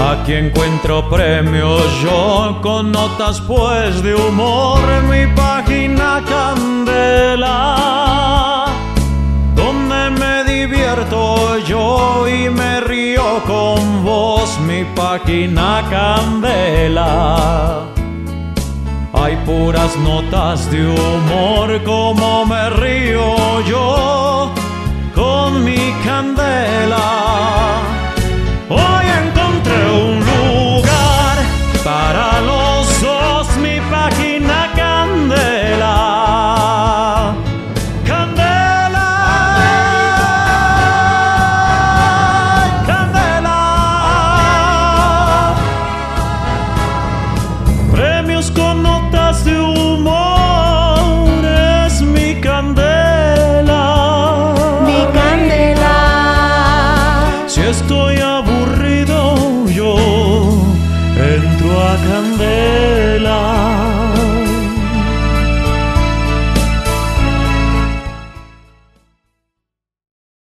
Aquí encuentro premios yo con notas pues de humor. En mi página candela, donde me divierto yo y me río con vos, mi página candela. Hay puras notas de humor como me río yo con mi candela con notas de humor es mi candela. Mi candela. Si estoy aburrido yo entro a candela.